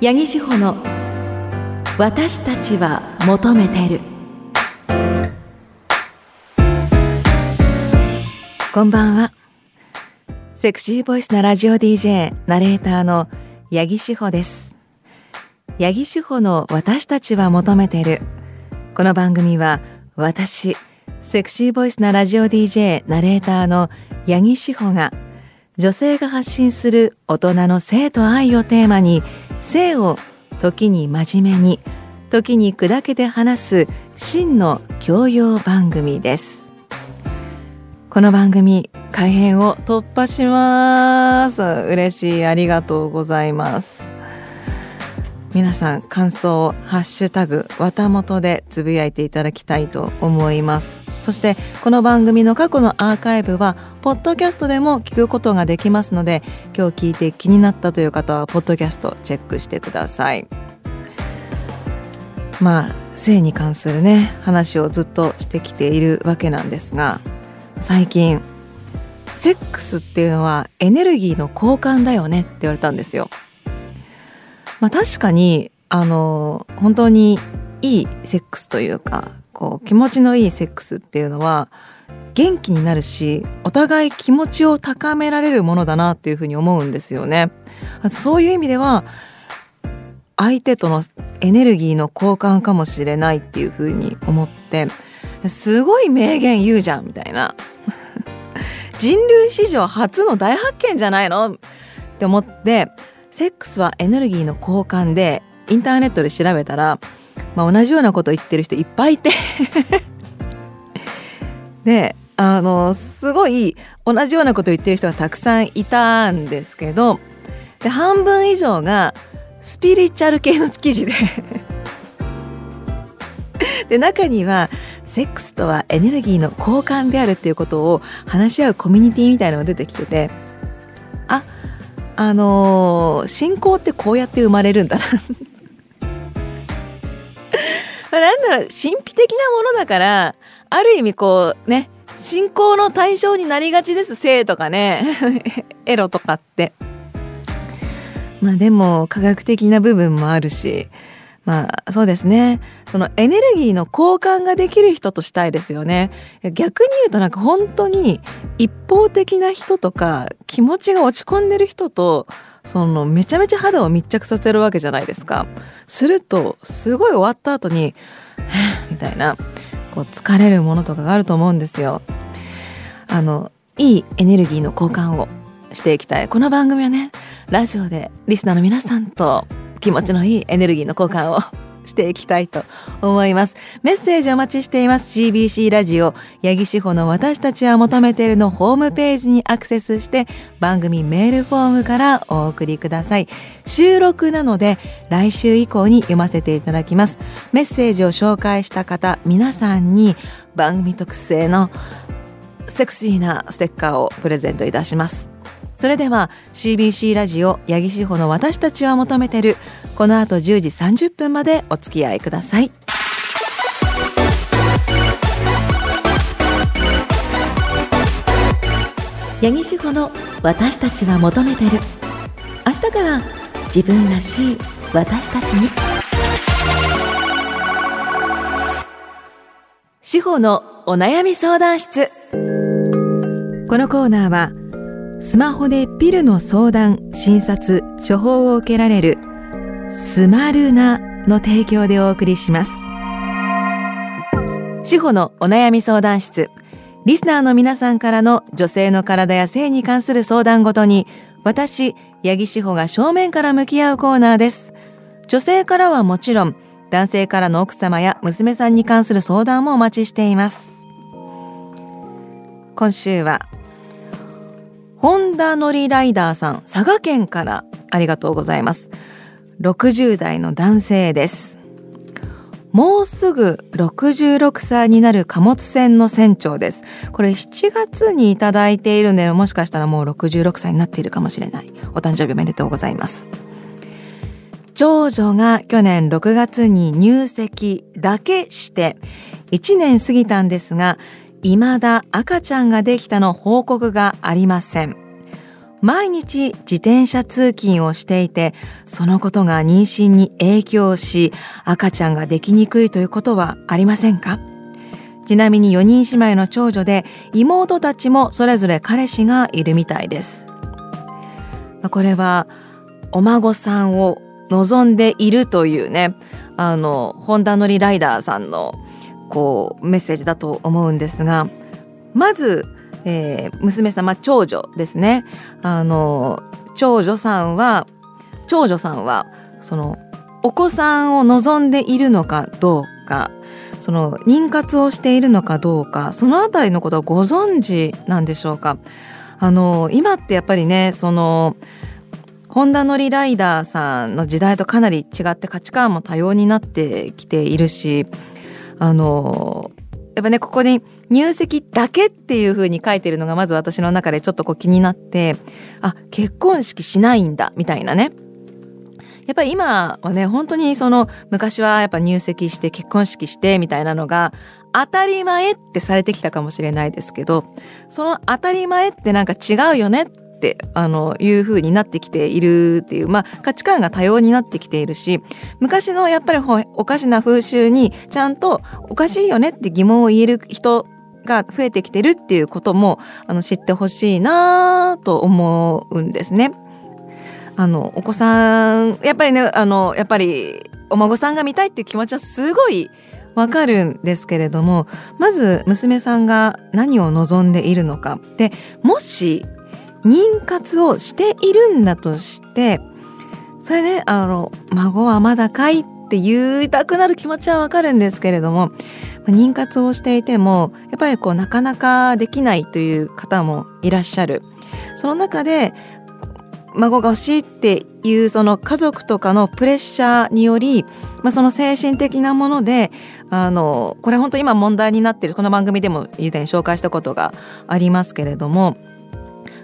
八木志保の私たちは求めてる。こんばんは。セクシーボイスなラジオ DJ ナレーターの八木志保です。八木志保の私たちは求めてる。この番組は私セクシーボイスなラジオ DJ ナレーターの八木志保が女性が発信する大人の性と愛をテーマに性を時に真面目に時に砕けて話す真の教養番組です。この番組改編を突破します。嬉しいありがとうございます。皆さん感想をハッシュタグわたもとでつぶやいていただきたいと思います。そしてこの番組の過去のアーカイブはポッドキャストでも聞くことができますので今日聞いて気になったという方はポッドキャストチェックしてください。まあ性に関するね話をずっとしてきているわけなんですが最近セックスっていうのはエネルギーの交換だよねって言われたんですよ。まあ確かにあの本当にいいセックスというかこう気持ちのいいセックスっていうのは元気になるしお互い気持ちを高められるものだなっていうふうに思うんですよね。そういう意味では相手とのエネルギーの交換かもしれないっていうふうに思ってすごい名言言うじゃんみたいな 人類史上初の大発見じゃないの？って思ってセックスはエネルギーの交換でインターネットで調べたら、まあ、同じようなこと言ってる人いっぱいいて。であのすごい同じようなこと言ってる人がたくさんいたんですけどで半分以上がスピリチュアル系の記事で。で中にはセックスとはエネルギーの交換であるっていうことを話し合うコミュニティみたいなのが出てきててああのー、信仰ってこうやって生まれるんだななんだろう神秘的なものだからある意味こうね信仰の対象になりがちです性とかね エロとかって。まあでも科学的な部分もあるしまあそうですね。そのエネルギーの交換ができる人としたいですよね。逆に言うとなんか本当に一方的な人とか気持ちが落ち込んでる人とそのめちゃめちゃ肌を密着させるわけじゃないですか。するとすごい終わった後にみたいなこう疲れるものとかがあると思うんですよ。あのいいエネルギーの交換をしていきたい。この番組はねラジオでリスナーの皆さんと気持ちのいいエネルギーの交換をしていきたいと思います。メッセージお待ちしています。CBC ラジオ八木志保の私たちは求めているのホームページにアクセスして番組メールフォームからお送りください。収録なので来週以降に読ませていただきます。メッセージを紹介した方皆さんに番組特製のセクシーなステッカーをプレゼントいたします。それでは CBC ラジオ八木志保の私たちは求めてるこの後10時30分までお付き合いください。八木志保の私たちは求めてる。明日から自分らしい私たちに。志保のお悩み相談室。このコーナーはスマホでピルの相談、診察、処方を受けられるスマルナの提供でお送りします。司法のお悩み相談室。リスナーの皆さんからの女性の体や性に関する相談ごとに私、八木志保が正面から向き合うコーナーです。女性からはもちろん男性からの奥様や娘さんに関する相談もお待ちしています。今週はホンダ乗りライダーさん佐賀県からありがとうございます。60代の男性です。もうすぐ66歳になる貨物船の船長です。これ7月にいただいているのでもしかしたらもう66歳になっているかもしれない。お誕生日おめでとうございます。長女が去年6月に入籍だけして1年過ぎたんですが未だ赤ちゃんができたの報告がありません。毎日自転車通勤をしていてそのことが妊娠に影響し赤ちゃんができにくいということはありませんか？ちなみに4人姉妹の長女で妹たちもそれぞれ彼氏がいるみたいです。これはお孫さんを望んでいるというねあのホンダ乗りライダーさんのこうメッセージだと思うんですがまずえー、娘さん、まあ、長女ですね。あの長女さんは長女さんはそのお子さんを望んでいるのかどうかその妊活をしているのかどうかそのあたりのことをご存知なんでしょうか。あの今ってやっぱりねそのホンダ乗りライダーさんの時代とかなり違って価値観も多様になってきているしあのやっぱねここに入籍だけっていう風に書いてるのがまず私の中でちょっとこう気になってあ結婚式しないんだみたいなね。やっぱり今はね本当にその昔はやっぱ入籍して結婚式してみたいなのが当たり前ってされてきたかもしれないですけどその当たり前ってなんか違うよねってってあのいう風になってきているっていう、まあ、価値観が多様になってきているし昔のやっぱりおかしな風習にちゃんとおかしいよねって疑問を言える人が増えてきてるっていうこともあの知ってほしいなと思うんですね。あのお子さんやっぱりねあのやっぱりお孫さんが見たいっていう気持ちはすごいわかるんですけれどもまず娘さんが何を望んでいるのかでもし妊活をしているんだとしてそれねあの孫はまだかいって言いたくなる気持ちはわかるんですけれども妊活をしていてもやっぱりこうなかなかできないという方もいらっしゃる。その中で孫が欲しいっていうその家族とかのプレッシャーにより、まあ、その精神的なものであのこれ本当今問題になっているこの番組でも以前紹介したことがありますけれども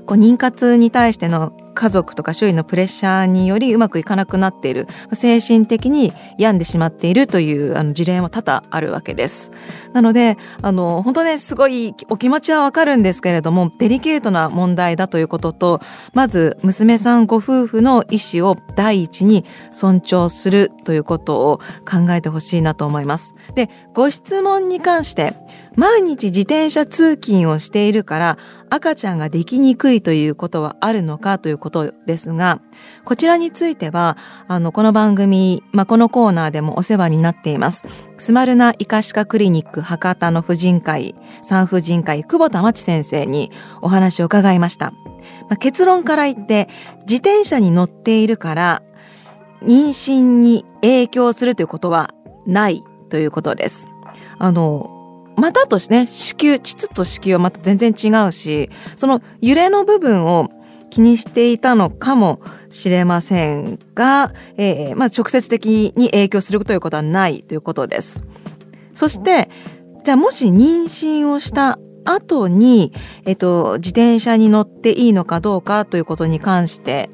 こう妊活に対しての家族とか周囲のプレッシャーによりうまくいかなくなっている。精神的に病んでしまっているというあの事例も多々あるわけです。なのであの本当ねすごいお気持ちはわかるんですけれどもデリケートな問題だということとまず娘さんご夫婦の意思を第一に尊重するということを考えてほしいなと思います。でご質問に関して毎日自転車通勤をしているから赤ちゃんができにくいということはあるのかということですが、こちらについては、あの、この番組、まあ、このコーナーでもお世話になっています。スマルナ医科歯科クリニック博多の婦人会、産婦人会、久保田町先生にお話を伺いました。まあ、結論から言って、自転車に乗っているから、妊娠に影響するということはないということです。あの、またとしてね子宮膣と子宮はまた全然違うしその揺れの部分を気にしていたのかもしれませんが、えーまあ、直接的に影響するということはないということです。そしてじゃあもし妊娠をした後に、えっと、自転車に乗っていいのかどうかということに関して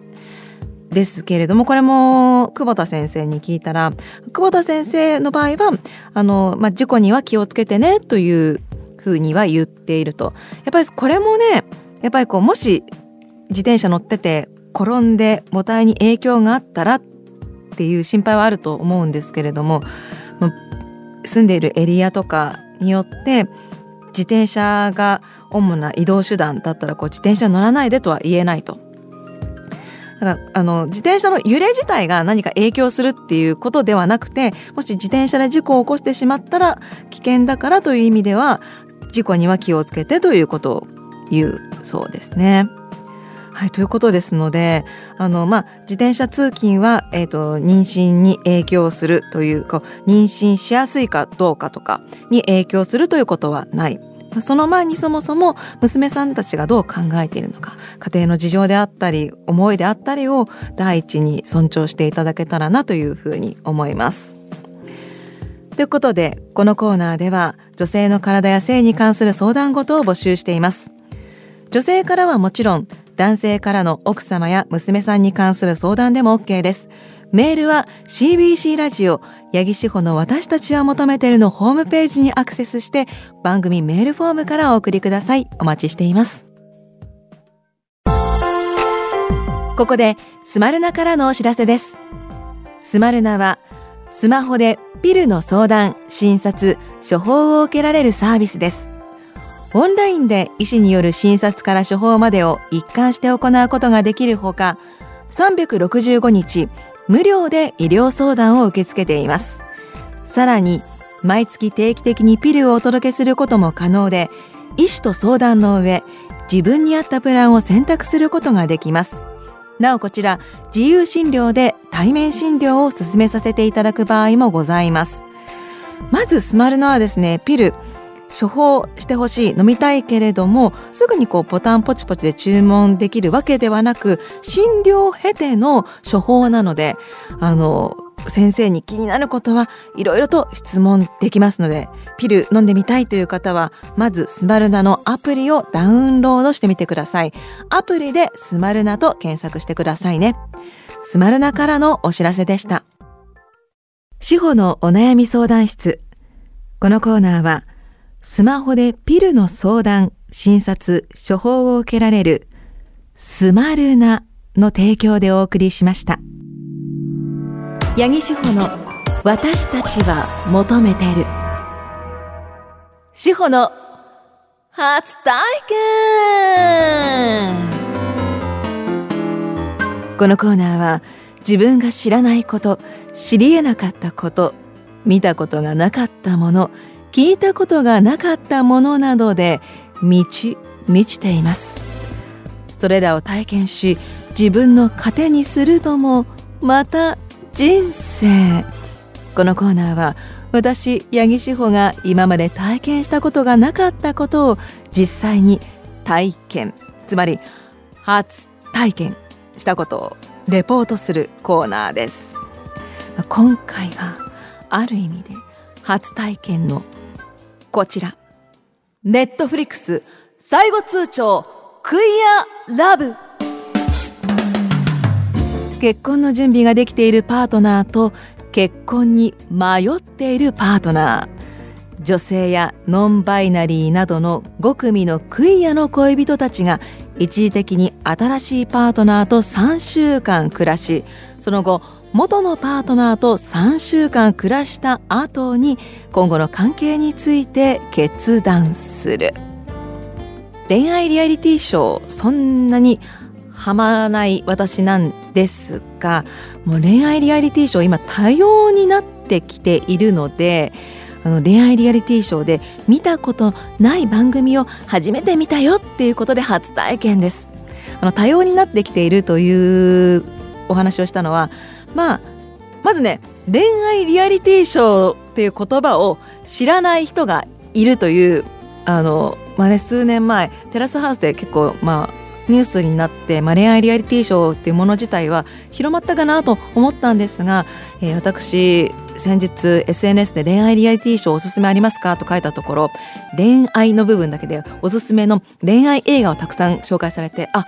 ですけれどもこれも久保田先生に聞いたら久保田先生の場合はあの、まあ、事故には気をつけてねというふうには言っていると。やっぱりこれもねやっぱりこうもし自転車乗ってて転んで母体に影響があったらっていう心配はあると思うんですけれども住んでいるエリアとかによって自転車が主な移動手段だったらこう自転車乗らないでとは言えないと。だからあの自転車の揺れ自体が何か影響するっていうことではなくてもし自転車で事故を起こしてしまったら危険だからという意味では事故には気をつけてということを言うそうですね。はい、ということですのであの、まあ、自転車通勤は、えーと、妊娠に影響するというか妊娠しやすいかどうかとかに影響するということはない。その前にそもそも娘さんたちがどう考えているのか家庭の事情であったり思いであったりを第一に尊重していただけたらなというふうに思います。ということでこのコーナーでは女性の体や性に関する相談事を募集しています。女性からはもちろん男性からの奥様や娘さんに関する相談でも OK です。メールは CBC ラジオ八木志保の私たちは求めているのホームページにアクセスして番組メールフォームからお送りください。お待ちしています。ここでスマルナからのお知らせです。スマルナはスマホでピルの相談診察処方を受けられるサービスです。オンラインで医師による診察から処方までを一貫して行うことができるほか365日無料で医療相談を受け付けています。さらに毎月定期的にピルをお届けすることも可能で医師と相談の上自分に合ったプランを選択することができます。なおこちら自由診療で対面診療を進めさせていただく場合もございます。まずスマルノはですねピル処方してほしい飲みたいけれどもすぐにこうボタンポチポチで注文できるわけではなく診療を経ての処方なのであの先生に気になることはいろいろと質問できますのでピル飲んでみたいという方はまずスマルナのアプリをダウンロードしてみてください。アプリでスマルナと検索してくださいね。スマルナからのお知らせでした。司法のお悩み相談室。このコーナーはスマホでピルの相談、診察、処方を受けられるスマルナの提供でお送りしました。八木志保の私たちは求めてる。志保の初体験このコーナーは自分が知らないこと、知り得なかったこと、見たことがなかったもの、聞いたことがなかったものなどで満ち満ちています。それらを体験し自分の糧にするのもまた人生。このコーナーは私八木志保が今まで体験したことがなかったことを実際に体験つまり初体験したことをレポートするコーナーです。今回はある意味で初体験のこちら。ネットフリックス最後通帳クイアラブ結婚の準備ができているパートナーと結婚に迷っているパートナー女性やノンバイナリーなどの5組のクイアの恋人たちが一時的に新しいパートナーと3週間暮らしその後元のパートナーと3週間暮らした後に今後の関係について決断する。恋愛リアリティショーそんなにハマらない私なんですがもう恋愛リアリティショー今多様になってきているのであの恋愛リアリティショーで見たことない番組を初めて見たよっていうことで初体験です。あの多様になってきているというお話をしたのはまあまずね恋愛リアリティショーっていう言葉を知らない人がいるというあの、まあね、数年前テラスハウスで結構まあニュースになって、まあ、恋愛リアリティショーっていうもの自体は広まったかなと思ったんですが、えー、私先日 SNS で恋愛リアリティショーおすすめありますかと書いたところ恋愛の部分だけでおすすめの恋愛映画をたくさん紹介されてあ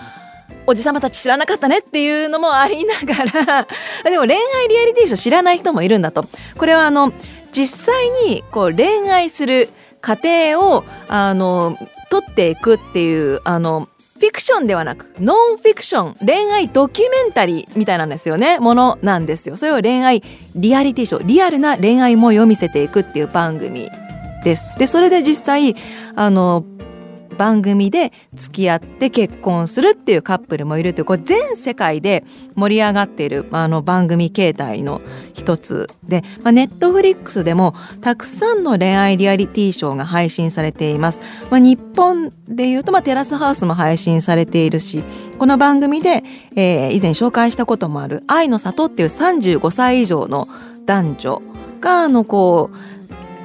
おじさまたち知らなかったねっていうのもありながら でも恋愛リアリティーショー知らない人もいるんだと。これはあの実際にこう恋愛する過程をあの取っていくっていうあのフィクションではなくノンフィクション恋愛ドキュメンタリーみたいなんですよね。ものなんですよ。それを恋愛リアリティーショーリアルな恋愛模様を見せていくっていう番組です。でそれで実際あの番組で付き合って結婚するっていうカップルもいるというこれ全世界で盛り上がっているあの番組形態の一つで、ネットフリックスでもたくさんの恋愛リアリティショーが配信されています。まあ、日本でいうと、まあ、テラスハウスも配信されているしこの番組で、えー、以前紹介したこともある「愛の里」っていう35歳以上の男女があのこう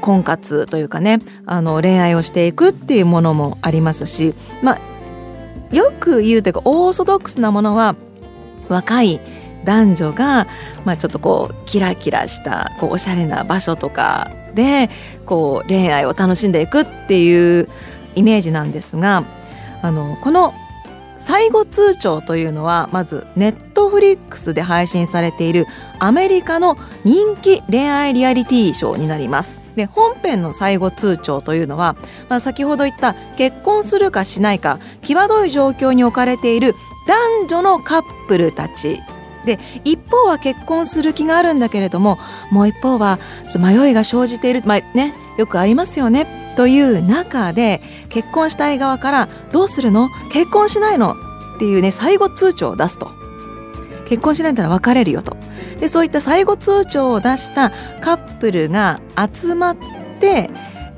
婚活というかねあの恋愛をしていくっていうものもありますし、まあ、よく言うというかオーソドックスなものは若い男女が、まあ、ちょっとこうキラキラしたこうおしゃれな場所とかでこう恋愛を楽しんでいくっていうイメージなんですがあのこの最後通帳というのはまずネットフリックスで配信されているアメリカの人気恋愛リアリティショーになります。で本編の最後通帳というのは、まあ、先ほど言った結婚するかしないか際どい状況に置かれている男女のカップルたち。で一方は結婚する気があるんだけれどももう一方は迷いが生じている、まあね、よくありますよねという中で結婚したい側から「どうするの？結婚しないの?」っていうね最後通帳を出すと。結婚しないんだら別れるよと。でそういった最後通帳を出したカップルが集まって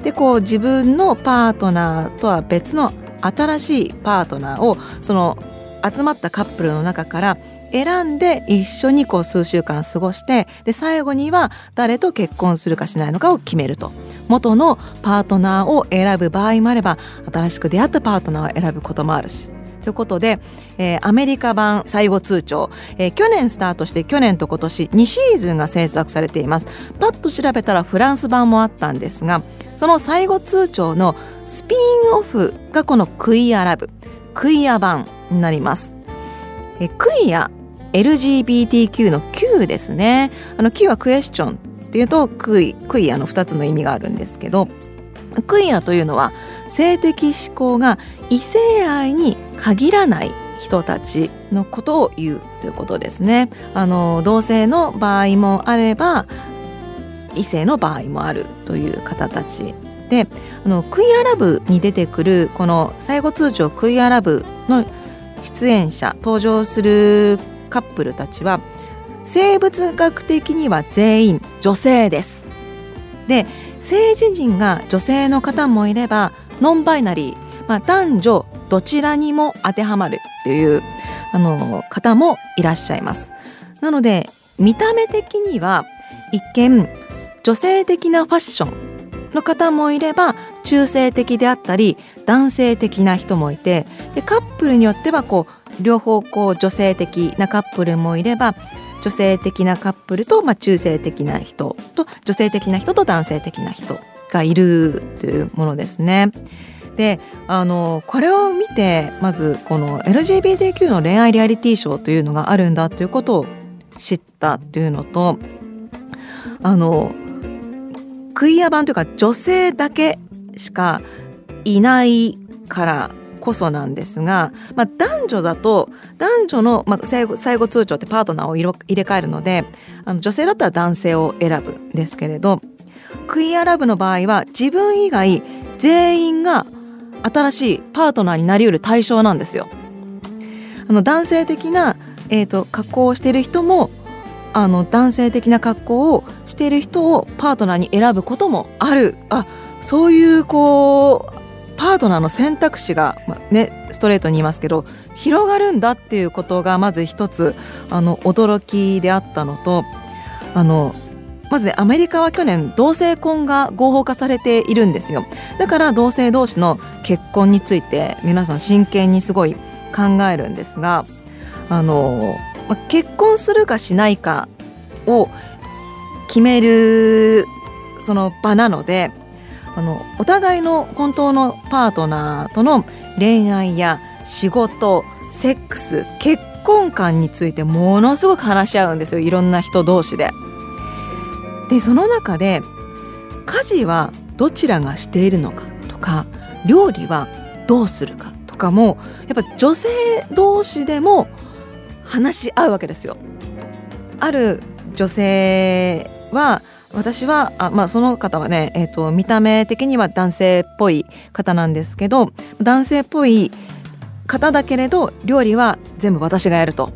でこう自分のパートナーとは別の新しいパートナーをその集まったカップルの中から選んで一緒にこう数週間過ごしてで最後には誰と結婚するかしないのかを決めると。元のパートナーを選ぶ場合もあれば新しく出会ったパートナーを選ぶこともあるし。ということで、えー、アメリカ版最後通帳、えー、去年スタートして去年と今年2シーズンが制作されています。パッと調べたらフランス版もあったんですがその最後通帳のスピンオフがこのクイアラブクイア版になります。えクイア LGBTQ の Q ですねあの Q はクエスチョンっていうとクイクイアの2つの意味があるんですけどクイアというのは性的指向が異性愛に限らない人たちのことを言うということですね。あの同性の場合もあれば異性の場合もあるという方たちであのクイアラブに出てくるこの最後通帳クイアラブの出演者登場するカップルたちは生物学的には全員女性です。で性自認が女性の方もいればノンバイナリー、まあ、男女どちらにも当てはまるっていうあの方もいらっしゃいます。なので見た目的には一見女性的なファッションの方もいれば中性的であったり男性的な人もいてでカップルによってはこう両方こう女性的なカップルもいれば女性的なカップルと、まあ、中性的な人と女性的な人と男性的な人がいるというものですね。であのこれを見てまずこの LGBTQ の恋愛リアリティショーというのがあるんだということを知ったっていうのとあのクイア版というか女性だけしかいないからこそなんですが、まあ、男女だと男女の、まあ、最後最後通帳ってパートナーを入れ替えるのであの女性だったら男性を選ぶんですけれどクイアラブの場合は自分以外全員が新しいパートナーになりうる対象なんですよ。あの男性的な、えーと、格好をしている人もあの男性的な格好をしている人をパートナーに選ぶこともあるあそういうこうパートナーの選択肢が、まあ、ね、ストレートに言いますけど広がるんだっていうことがまず一つあの驚きであったのとあのまずねアメリカは去年同性婚が合法化されているんですよ。だから同性同士の結婚について皆さん真剣にすごい考えるんですがあのまあ結婚するかしないかを決めるその場なのであのお互いの本当のパートナーとの恋愛や仕事セックス結婚観についてものすごく話し合うんですよいろんな人同士で。でその中で家事はどちらがしているのかとか料理はどうするかとかもやっぱ女性同士でも話し合うわけですよ。ある女性は私はあ、まあ、その方はね、えーと、見た目的には男性っぽい方なんですけど男性っぽい方だけれど料理は全部私がやると。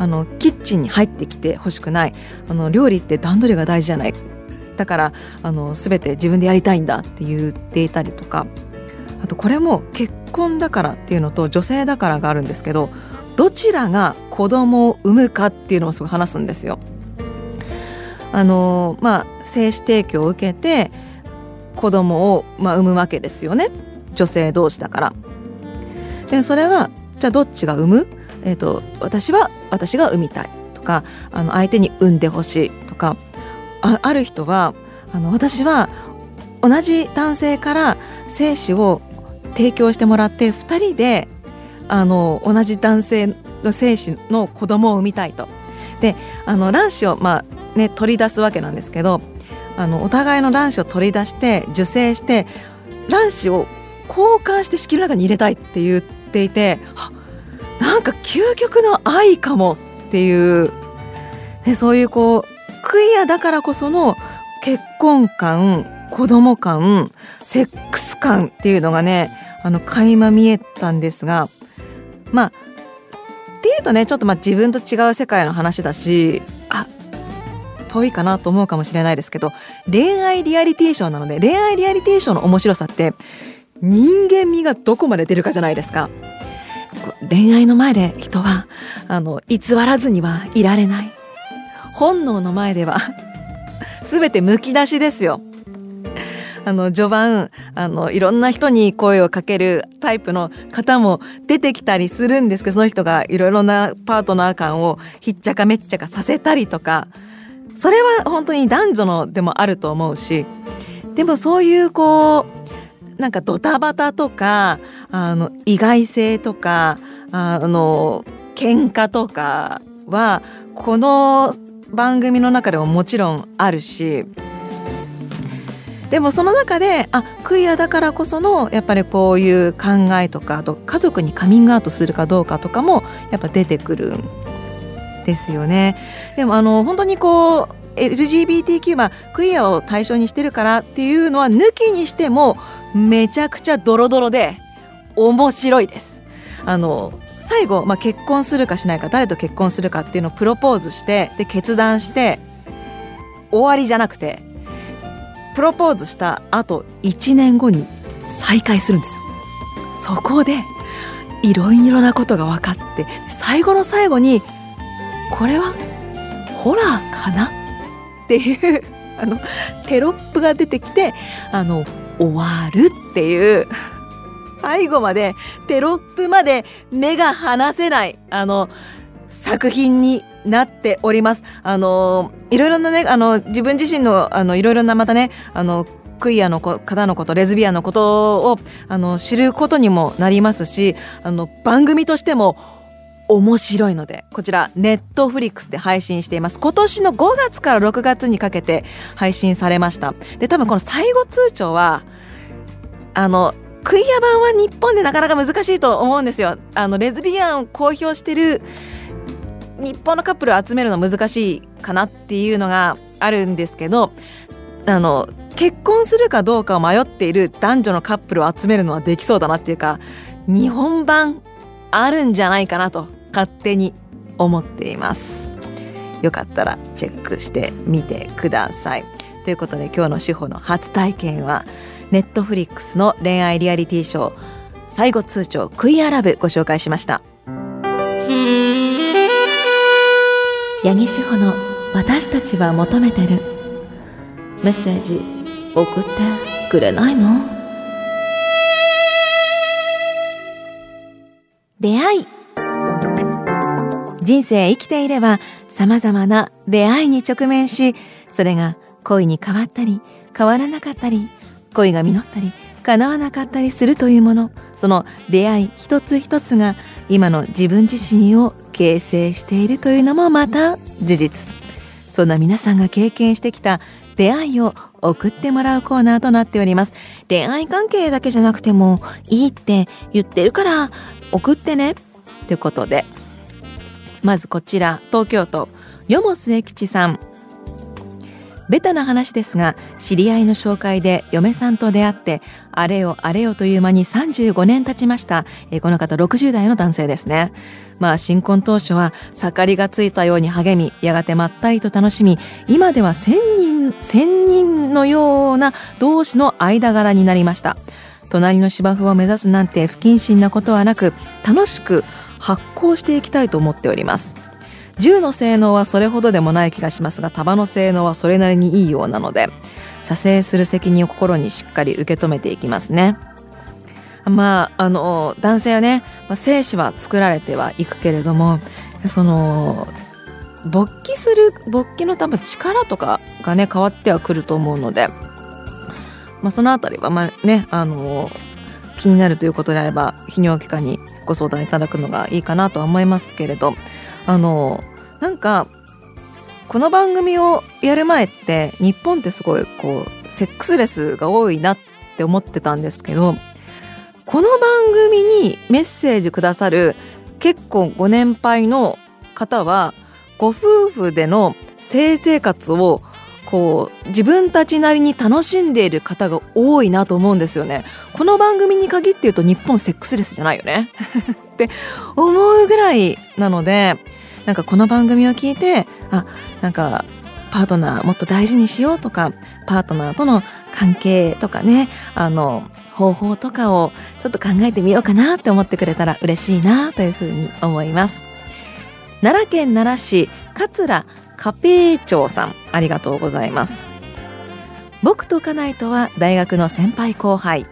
あのキッチンに入ってきてほしくない。あの料理って段取りが大事じゃない。だからあの全て自分でやりたいんだって言っていたりとか。あとこれも結婚だからっていうのと女性だからがあるんですけどどちらが子供を産むかっていうのをすごい話すんですよ。あのまあ精子提供を受けて子供をまあ産むわけですよね女性同士だから。でそれがじゃあどっちが産む、えーと、私は私が産みたいとかあの相手に産んでほしいとかあある人はあの私は同じ男性から精子を提供してもらって2人であの同じ男性の精子の子供を産みたいと。であの卵子を、まあね、取り出すわけなんですけどあのお互いの卵子を取り出して受精して卵子を交換して子宮の中に入れたいって言っていてなんか究極の愛かもっていう、ね、そういうこうクイアだからこその結婚観子供感セックス感っていうのがねあの垣間見えたんですがまあっていうとねちょっとまあ自分と違う世界の話だしあ遠いかなと思うかもしれないですけど恋愛リアリティショーなので恋愛リアリティショーの面白さって人間味がどこまで出るかじゃないですか。恋愛の前で人はあの偽らずにはいられない本能の前では全てむき出しですよあの序盤あのいろんな人に声をかけるタイプの方も出てきたりするんですけどその人がいろいろなパートナー感をひっちゃかめっちゃかさせたりとかそれは本当に男女のでもあると思うしでもそういうこうなんかドタバタとかあの意外性とかあの喧嘩とかはこの番組の中でももちろんあるしでもその中であクイアだからこそのやっぱりこういう考えとかあと家族にカミングアウトするかどうかとかもやっぱ出てくるんですよね。でもあの本当にこう LGBTQ はクイアを対象にしてるからっていうのは抜きにしてもめちゃくちゃドロドロで面白いです。あの最後、まあ、結婚するかしないか誰と結婚するかっていうのをプロポーズしてで決断して終わりじゃなくてプロポーズした後1年後に再会するんですよ。そこでいろいろなことが分かって最後の最後にこれはホラーかなっていうあのテロップが出てきてあの終わるっていう最後までテロップまで目が離せないあの作品になっております。あのいろいろなねあの自分自身のあのいろいろなまたねあのクイアの方のことレズビアンのことをあの知ることにもなりますしあの番組としても面白いのでこちらネットフリックスで配信しています。今年の5月から6月にかけて配信されました。で多分この最後通帳はあのクイア版は日本でなかなか難しいと思うんですよ。あのレズビアンを公表してる日本のカップルを集めるの難しいかなっていうのがあるんですけどあの結婚するかどうかを迷っている男女のカップルを集めるのはできそうだなっていうか日本版あるんじゃないかなと勝手に思っています。よかったらチェックしてみてください。ということで今日の志保の初体験はネットフリックスの恋愛リアリティショー最後通帳クイアラブご紹介しました。八木志保の私たちは求めてる。メッセージ送ってくれないの？出会い。人生生きていれば様々な出会いに直面しそれが恋に変わったり変わらなかったり恋が実ったり叶わなかったりするというもの。その出会い一つ一つが今の自分自身を形成しているというのもまた事実。そんな皆さんが経験してきた出会いを送ってもらうコーナーとなっております。恋愛関係だけじゃなくてもいいって言ってるから送ってねということで。まずこちら東京都よも末吉さん。ベタな話ですが知り合いの紹介で嫁さんと出会ってあれよあれよという間に35年経ちました。この方60代の男性ですね。まあ新婚当初は盛りがついたように励みやがてまったりと楽しみ今では千人千人のような同士の間柄になりました。隣の芝生を目指すなんて不謹慎なことはなく楽しく発行していきたいと思っております。銃の性能はそれほどでもない気がしますが束の性能はそれなりにいいようなので射精する責任を心にしっかり受け止めていきますね。まああの男性はね、まあ、精子は作られてはいくけれどもその勃起する勃起の多分力とかがね変わってはくると思うので、まあ、そのあたりはまあねあの気になるということであれば泌尿器科にご相談いただくのがいいかなとは思いますけれどあのなんかこの番組をやる前って日本ってすごいこうセックスレスが多いなって思ってたんですけどこの番組にメッセージくださる結構ご年配の方はご夫婦での性生活をこう自分たちなりに楽しんでいる方が多いなと思うんですよね。この番組に限って言うと日本セックスレスじゃないよね。って思うぐらいなのでなんかこの番組を聞いてあなんかパートナーもっと大事にしようとかパートナーとの関係とかねあの方法とかをちょっと考えてみようかなって思ってくれたら嬉しいなというふうに思います。奈良県奈良市桂カペー長さんありがとうございます。僕と家内とは大学の先輩後輩。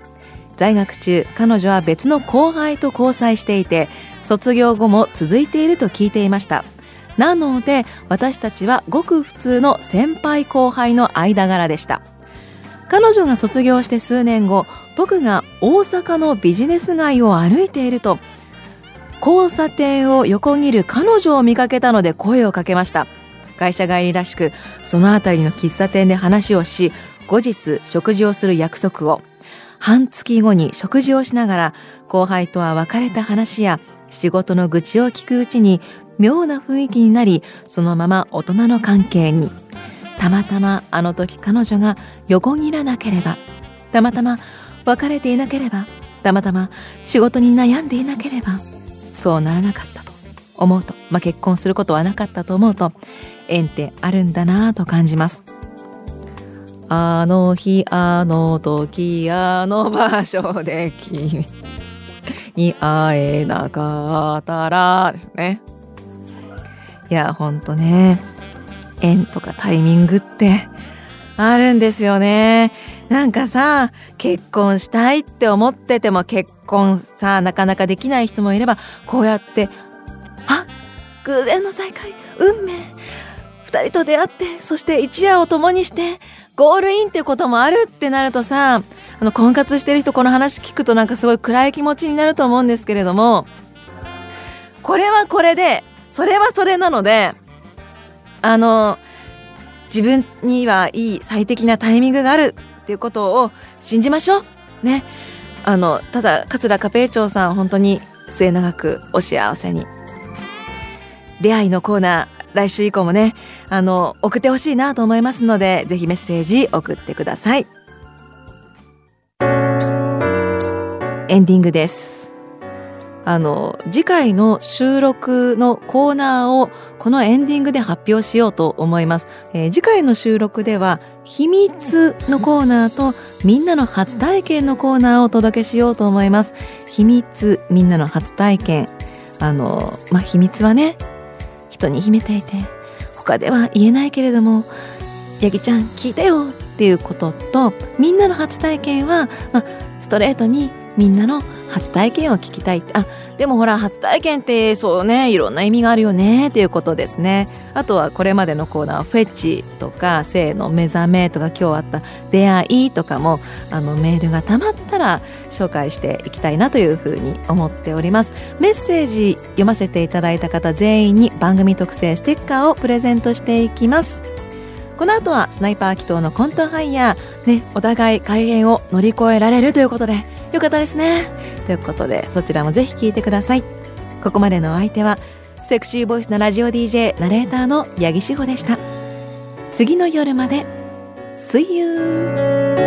在学中彼女は別の後輩と交際していて卒業後も続いていると聞いていました。なので私たちはごく普通の先輩後輩の間柄でした。彼女が卒業して数年後僕が大阪のビジネス街を歩いていると交差点を横切る彼女を見かけたので声をかけました。会社帰りらしくその辺りの喫茶店で話をし後日食事をする約束を。半月後に食事をしながら後輩とは別れた話や仕事の愚痴を聞くうちに妙な雰囲気になりそのまま大人の関係に。たまたまあの時彼女が横切らなければたまたま別れていなければたまたま仕事に悩んでいなければそうならなかったと思うと、まあ、結婚することはなかったと思うと縁ってあるんだなと感じます。あの日あの時あの場所で君。に会えなかったらですね。いやほんとね縁とかタイミングってあるんですよね。なんかさ結婚したいって思ってても結婚さなかなかできない人もいればこうやってあ偶然の再会運命2人と出会ってそして一夜を共にしてゴールインってこともあるってなるとさあの婚活してる人この話聞くとなんかすごい暗い気持ちになると思うんですけれどもこれはこれでそれはそれなのであの自分にはいい最適なタイミングがあるっていうことを信じましょう。ね。あのただ桂カペイ長さん本当に末永くお幸せに。出会いのコーナー来週以降もねあの送ってほしいなと思いますのでぜひメッセージ送ってください。エンディングです。あの次回の収録のコーナーをこのエンディングで発表しようと思います、えー、次回の収録では秘密のコーナーとみんなの初体験のコーナーをお届けしようと思います。秘密みんなの初体験。あのまあ秘密はね人に秘めていて他では言えないけれどもヤギちゃん聞いてよっていうこととみんなの初体験は、まあ、ストレートにみんなの初体験を聞きたい。あでもほら初体験ってそうねいろんな意味があるよねっていうことですね。あとはこれまでのコーナーフェッチとか性の目覚めとか今日あった出会いとかもあのメールがたまったら紹介していきたいなというふうに思っております。メッセージ読ませていただいた方全員に番組特製ステッカーをプレゼントしていきます。この後はスナイパー祈祷のコントハイヤーねお互い改変を乗り越えられるということでよかったですね。ということでそちらもぜひ聞いてください。ここまでのお相手はセクシーボイスのラジオ DJ ナレーターの八木志保でした。次の夜まで。See you!